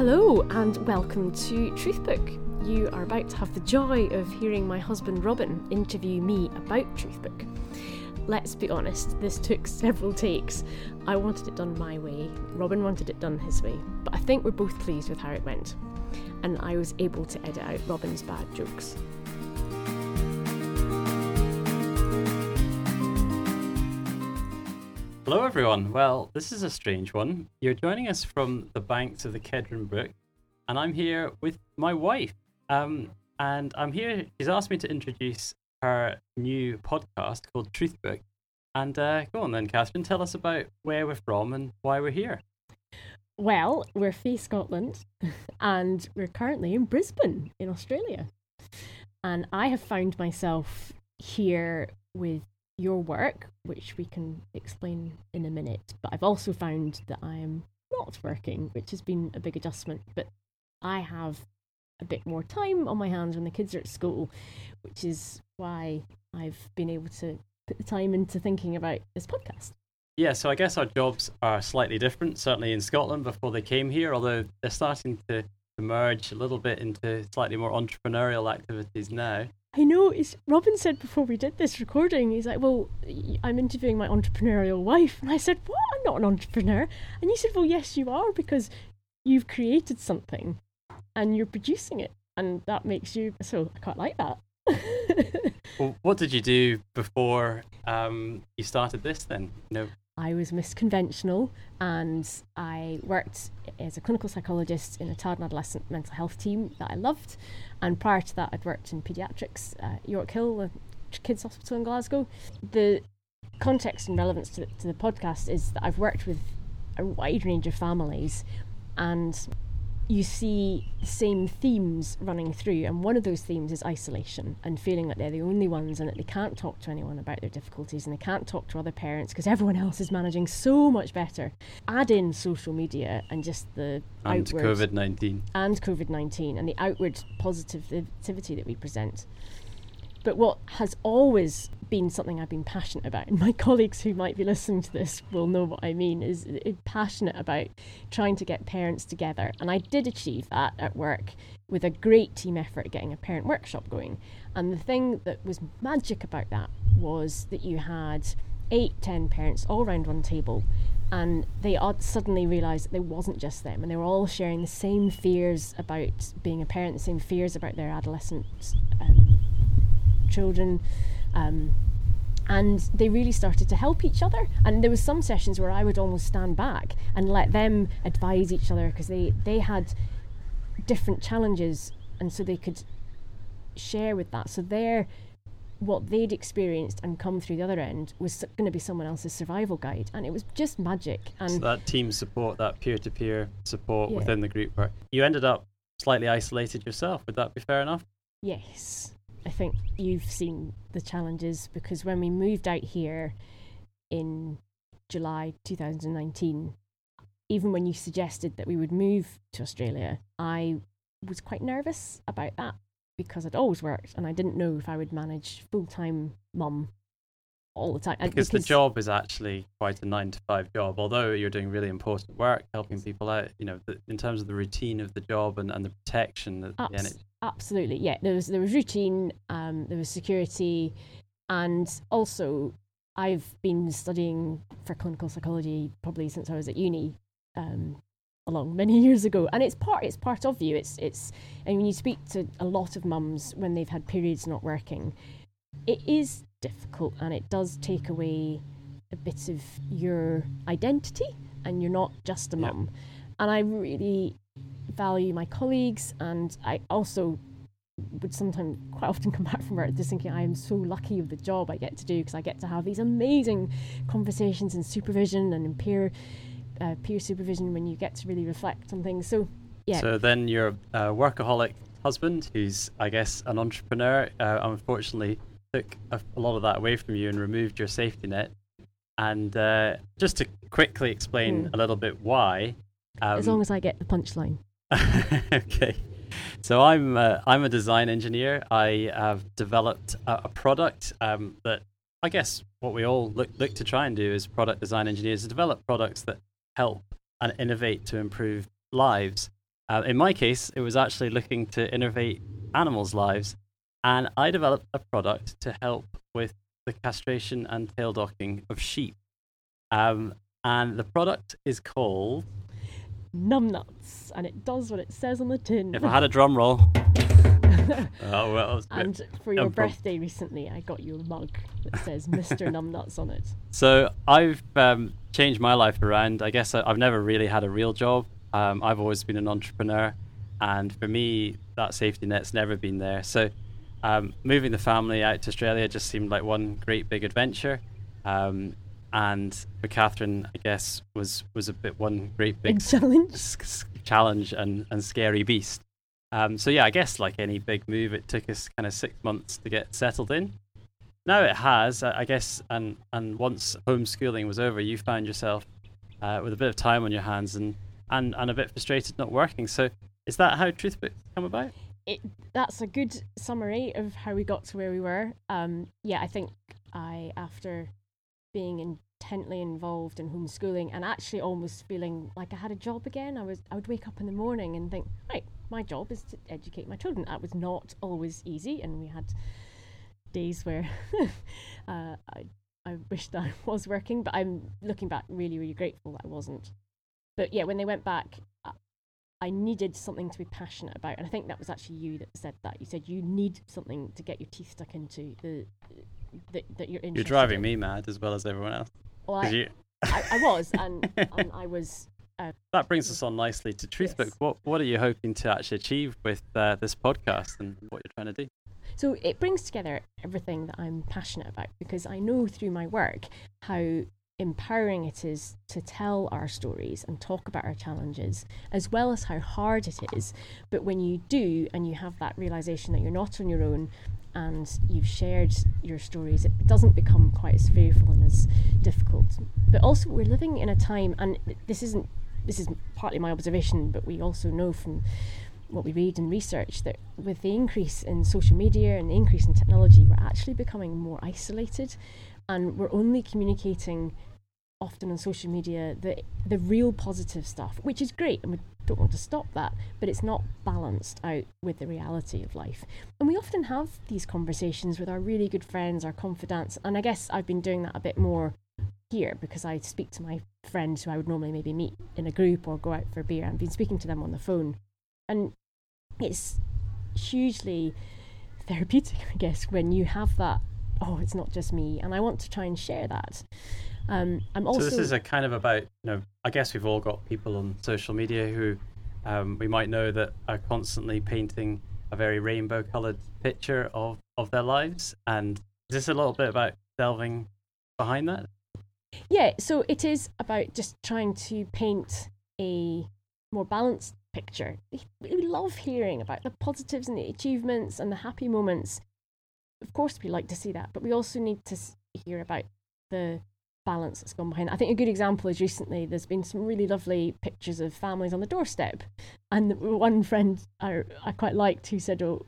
Hello, and welcome to Truthbook. You are about to have the joy of hearing my husband Robin interview me about Truthbook. Let's be honest, this took several takes. I wanted it done my way, Robin wanted it done his way, but I think we're both pleased with how it went. And I was able to edit out Robin's bad jokes. Hello, everyone. Well, this is a strange one. You're joining us from the banks of the Kedron Brook, and I'm here with my wife. Um, and I'm here. She's asked me to introduce her new podcast called Truthbook. And uh, go on then, Catherine. Tell us about where we're from and why we're here. Well, we're Fee Scotland, and we're currently in Brisbane, in Australia. And I have found myself here with your work, which we can explain in a minute. But I've also found that I am not working, which has been a big adjustment. But I have a bit more time on my hands when the kids are at school, which is why I've been able to put the time into thinking about this podcast. Yeah, so I guess our jobs are slightly different, certainly in Scotland before they came here, although they're starting to merge a little bit into slightly more entrepreneurial activities now. I know. It's, Robin said before we did this recording, he's like, "Well, I'm interviewing my entrepreneurial wife," and I said, "What? I'm not an entrepreneur." And you said, "Well, yes, you are because you've created something, and you're producing it, and that makes you." So I quite like that. well, what did you do before um, you started this? Then, no. I was Miss Conventional and I worked as a clinical psychologist in a child and adolescent mental health team that I loved. And prior to that, I'd worked in paediatrics at Yorkhill, the kids' hospital in Glasgow. The context and relevance to the, to the podcast is that I've worked with a wide range of families and you see the same themes running through, and one of those themes is isolation and feeling that they're the only ones and that they can't talk to anyone about their difficulties and they can't talk to other parents because everyone else is managing so much better. Add in social media and just the and COVID nineteen and COVID nineteen and the outward positivity that we present. But what has always been something I've been passionate about, and my colleagues who might be listening to this will know what I mean, is passionate about trying to get parents together. And I did achieve that at work with a great team effort getting a parent workshop going. And the thing that was magic about that was that you had eight, ten parents all around one table and they suddenly realized that it wasn't just them and they were all sharing the same fears about being a parent the same fears about their adolescent um, children. Um, and they really started to help each other. And there was some sessions where I would almost stand back and let them advise each other because they they had different challenges, and so they could share with that. So their what they'd experienced and come through the other end was going to be someone else's survival guide, and it was just magic. And so that team support, that peer-to-peer support yeah. within the group, where you ended up slightly isolated yourself. Would that be fair enough? Yes, I think you've seen the challenges because when we moved out here in July 2019, even when you suggested that we would move to Australia, I was quite nervous about that because I'd always worked and I didn't know if I would manage full time mum all the time. Because, because, the job is actually quite a nine to five job, although you're doing really important work, helping people out, you know, the, in terms of the routine of the job and, and the protection that Abs- the Absolutely, yeah. There was there was routine, um, there was security, and also I've been studying for clinical psychology probably since I was at uni, um, along many years ago, and it's part it's part of you. It's it's and when you speak to a lot of mums when they've had periods not working, it is difficult and it does take away a bit of your identity, and you're not just a mum. And I really value my colleagues, and I also would sometimes quite often come back from work just thinking I am so lucky of the job I get to do because I get to have these amazing conversations and supervision and in peer uh, peer supervision when you get to really reflect on things. So yeah. So then your uh, workaholic husband, who's I guess an entrepreneur, uh, unfortunately took a, a, lot of that away from you and removed your safety net. And uh, just to quickly explain mm. a little bit why. Um, as long as I get the punchline. okay. So I'm uh, I'm a design engineer. I have developed a, a product um, that I guess what we all look look to try and do as product design engineers is develop products that help and innovate to improve lives. Uh, in my case, it was actually looking to innovate animals' lives, and I developed a product to help with the castration and tail docking of sheep. Um, and the product is called Numbnuts, and it does what it says on the tin. If I had a drum roll. oh well. And for your birthday recently, I got you a mug that says Mr. Numbnuts on it. So I've um, changed my life around. I guess I, have never really had a real job. Um, I've always been an entrepreneur, and for me, that safety net's never been there. So um, moving the family out to Australia just seemed like one great big adventure. Um, and for Catherine, I guess was was a bit one great big challenge, s- challenge and, and scary beast. Um, so yeah, I guess like any big move, it took us kind of six months to get settled in. Now it has, I guess, and and once homeschooling was over, you found yourself uh, with a bit of time on your hands and, and and a bit frustrated not working. So is that how Truthbook come about? It, that's a good summary of how we got to where we were. Um, yeah, I think I after being intently involved in homeschooling and actually almost feeling like I had a job again. I was I would wake up in the morning and think, right, my job is to educate my children. That was not always easy, and we had days where uh, I I wished I was working, but I'm looking back really really grateful that I wasn't. But yeah, when they went back. I needed something to be passionate about, and I think that was actually you that said that. You said you need something to get your teeth stuck into. The that, that you're interested You're driving in. me mad as well as everyone else. Well, I, you... I, I, was, and, and I was. Uh, that brings us on nicely to Truthbook. Yes. What What are you hoping to actually achieve with uh, this podcast and what you're trying to do? So it brings together everything that I'm passionate about because I know through my work how empowering it is to tell our stories and talk about our challenges, as well as how hard it is. But when you do, and you have that realization that you're not on your own, and you've shared your stories, it doesn't become quite as fearful and as difficult. But also, we're living in a time, and this isn't this is partly my observation, but we also know from what we read and research that with the increase in social media and the increase in technology, we're actually becoming more isolated, and we're only communicating often on social media the the real positive stuff, which is great, and we don't want to stop that, but it's not balanced out with the reality of life. And we often have these conversations with our really good friends, our confidants, and I guess I've been doing that a bit more here because I speak to my friends who I would normally maybe meet in a group or go out for a beer. I've been speaking to them on the phone, and it's hugely therapeutic, I guess, when you have that. Oh, it's not just me, and I want to try and share that. Um, I'm also. So this is a kind of about you know. I guess we've all got people on social media who um, we might know that are constantly painting a very rainbow-colored picture of of their lives, and is this a little bit about delving behind that? Yeah. So it is about just trying to paint a more balanced picture. We love hearing about the positives and the achievements and the happy moments. Of course, we like to see that, but we also need to hear about the balance that's gone behind. I think a good example is recently there's been some really lovely pictures of families on the doorstep, and one friend I I quite liked who said, "Oh."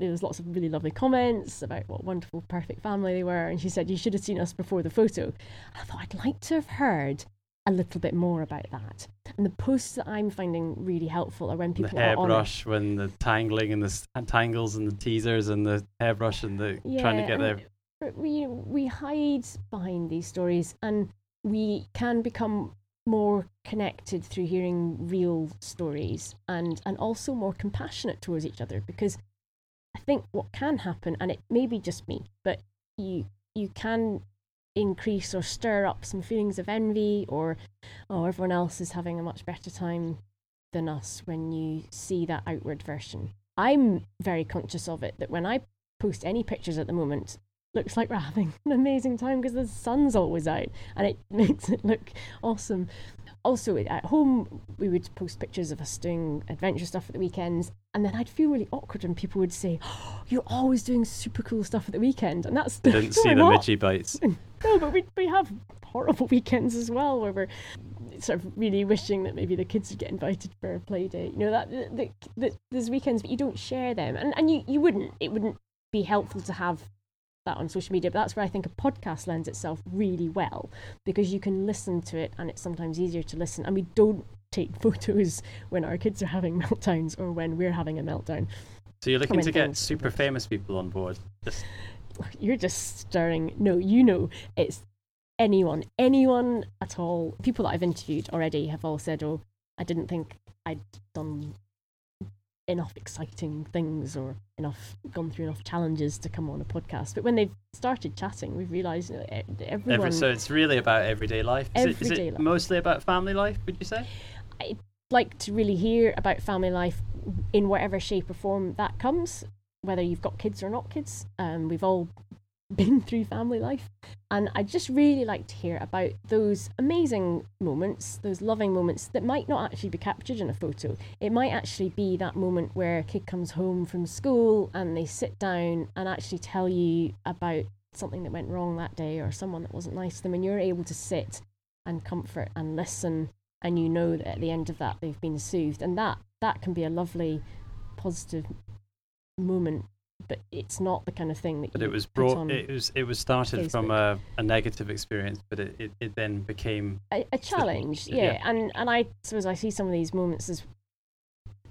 There was lots of really lovely comments about what wonderful, perfect family they were, and she said you should have seen us before the photo. I thought I'd like to have heard a little bit more about that. And the posts that I'm finding really helpful are when people the hairbrush, when the tangling and the tangles and the teasers and the hairbrush and the yeah, trying to get there we we hide behind these stories and we can become more connected through hearing real stories and and also more compassionate towards each other because I think what can happen and it may be just me but you you can increase or stir up some feelings of envy or oh everyone else is having a much better time than us when you see that outward version. I'm very conscious of it that when i post any pictures at the moment looks like we're having an amazing time because the sun's always out and it makes it look awesome. Also, at home, we would post pictures of us doing adventure stuff at the weekends, and then I'd feel really awkward when people would say, oh, "You're always doing super cool stuff at the weekend," and that's I didn't see the Midgie bites. no, but we we have horrible weekends as well, where we're sort of really wishing that maybe the kids would get invited for a play date. You know that the, the, the, there's weekends, but you don't share them, and and you you wouldn't. It wouldn't be helpful to have that on social media, but that's where I think a podcast lends itself really well because you can listen to it and it's sometimes easier to listen. And we don't take photos when our kids are having meltdowns or when we're having a meltdown. So you're looking to get super famous people on board. Just You're just stirring. No, you know, it's anyone, anyone at all. People that I've interviewed already have all said, "Oh, I didn't think I'd done enough exciting things or enough gone through enough challenges to come on a podcast." But when they've started chatting, we've realised you know, everyone. every, so it's really about everyday life. Is, it, is Everyday it life. mostly about family life? Would you say? I'd like to really hear about family life in whatever shape or form that comes, whether you've got kids or not kids. Um, we've all been through family life. And I just really like to hear about those amazing moments, those loving moments that might not actually be captured in a photo. It might actually be that moment where a kid comes home from school and they sit down and actually tell you about something that went wrong that day or someone that wasn't nice to them, and you're able to sit and comfort and listen and you know that at the end of that they've been soothed and that that can be a lovely positive moment but it's not the kind of thing that But it was brought. It was it was started from a, a negative experience, but it, it, it then became a, a challenge yeah. yeah. and and i suppose i see some of these moments as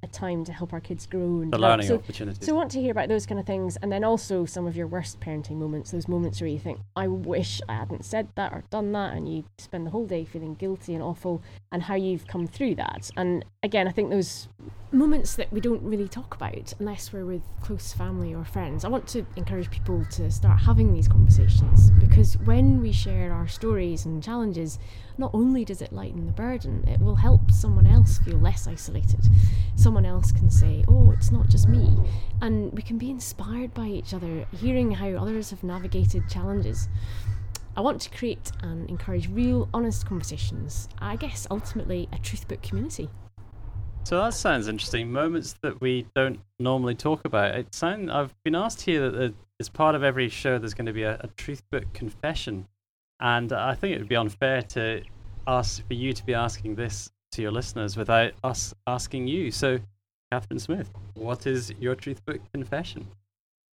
a time to help our kids grow and the learning so opportunity. So I want to hear about those kind of things, and then also some of your worst parenting moments, those moments where you think, I wish I hadn't said that or done that, and you spend the whole day feeling guilty and awful, and how you've come through that. And again, I think those moments that we don't really talk about unless we're with close family or friends. I want to encourage people to start having these conversations because when we share our stories and challenges, not only does it lighten the burden, it will help someone else feel less isolated. Someone else can say, Oh, it's not just me. And we can be inspired by each other, hearing how others have navigated challenges. I want to create and encourage real, honest conversations. I guess ultimately a truth book community. So that sounds interesting. Moments that we don't normally talk about. It sound I've been asked here that as part of every show there's going to be a, a truth book confession, and I think it would be unfair to ask for you to be asking this to your listeners without us asking you. So, Catherine Smith, what is your truth book confession?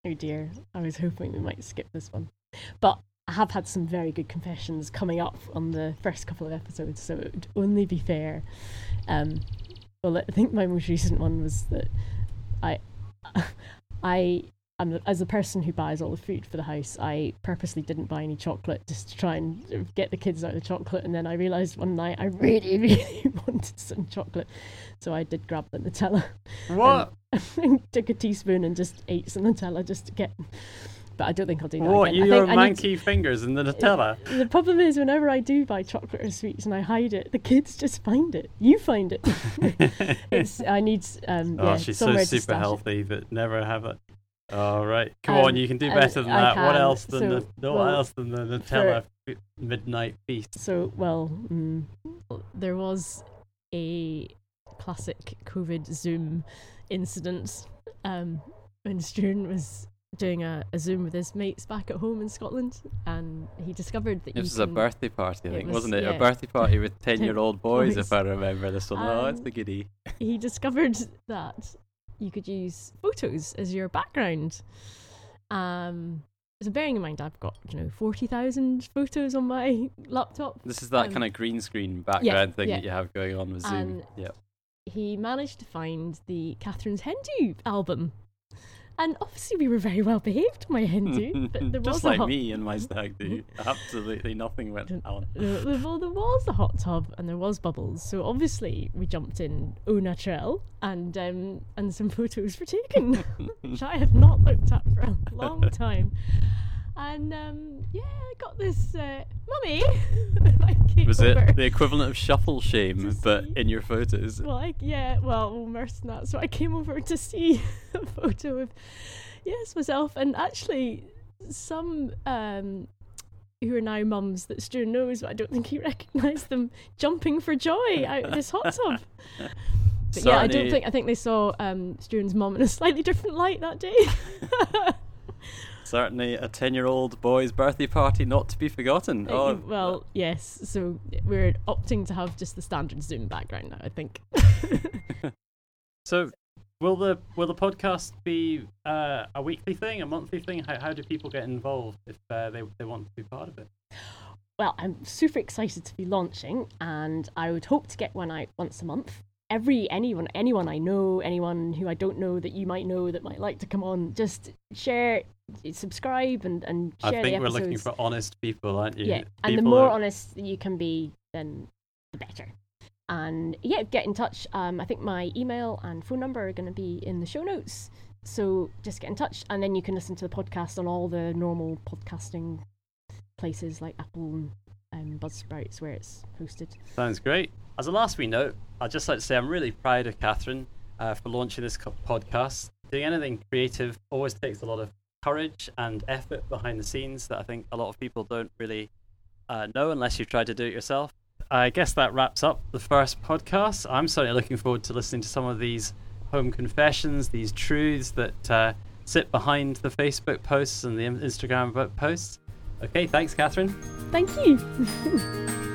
Oh dear, I was hoping we might skip this one. But I have had some very good confessions coming up on the first couple of episodes, so it would only be fair. Um, well, I think my most recent one was that I, I, am as a person who buys all the food for the house, I purposely didn't buy any chocolate just to try and get the kids out of the chocolate. And then I realised one night I really, really wanted some chocolate, so I did grab the Nutella What? and took a teaspoon and just ate some Nutella just to get. But I don't think I'll do that. what? again. Your need fingers in the Nutella? the problem is, whenever I do buy chocolate or sweets and I hide it, the kids just find it. You find it. it's, I need. Um, oh, yeah, she's so super stash it. healthy, but never have it. All right, come Um, on, you can do better than I that. What else than So, the what well, else than the Nutella f- midnight feast? So, well, mm, there was a classic COVID Zoom incident um, when Stuart was doing a, a Zoom with his mates back at home in Scotland, and he discovered that It you was a birthday party, I It think, was- wasn't it? yeah. A birthday party with ten-year-old boys, boys. if I remember this one. oh, it's Um, the goodie. he discovered that you could use photos as your background. Um, so bearing in mind, I've got you know forty thousand photos on my laptop. This is that um, kind of green screen background thing yeah. that you have going on with Zoom. And yeah. He managed to find the Catherine's hen do album, and obviously we were very well behaved my hen do. but there was Just a like hot, me and my stag do. Absolutely nothing went down. Well, there was a hot tub and there was bubbles, so obviously we jumped in au naturel and um, and some photos were taken, which I have not looked at for a long time. And um, yeah, I got this uh, mummy. I Was over. it the equivalent of shuffle shame, but see. in your photos? Well, I, yeah, well, worse than that. So I came over to see a photo of, yes, myself, and actually some um, who are now mums that Stu knows, but I don't think he recognised them jumping for joy out of this hot tub. But yeah, I don't think I think they saw um, Stuart's mum in a slightly different light that day. Certainly a ten-year-old boy's birthday party not to be forgotten. Oh, Uh, well, yes. So we're opting to have just the standard Zoom background now. I think. So, will the will the podcast be uh, a weekly thing, a monthly thing? How, how do people get involved if uh, they they want to be part of it? well, I'm super excited to be launching, and I would hope to get one out once a month. Every anyone, anyone I know, anyone who I don't know that you might know that might like to come on, just share, subscribe, and and share I the think we're looking for honest people, aren't you? yeah, and the more who- honest you can be, then the better. And yeah, get in touch. Um, I think my email and phone number are going to be in the show notes. So just get in touch, and then you can listen to the podcast on all the normal podcasting places like Apple and Buzzsprouts where it's hosted. Sounds great. As a last wee note, I'd just like to say I'm really proud of Catherine uh, for launching this podcast. Doing anything creative always takes a lot of courage and effort behind the scenes that I think a lot of people don't really uh, know unless you try to do it yourself. I guess that wraps up the first podcast. I'm certainly looking forward to listening to some of these home confessions, these truths that uh, sit behind the Facebook posts and the Instagram posts. Okay, thanks, Catherine. Thank you.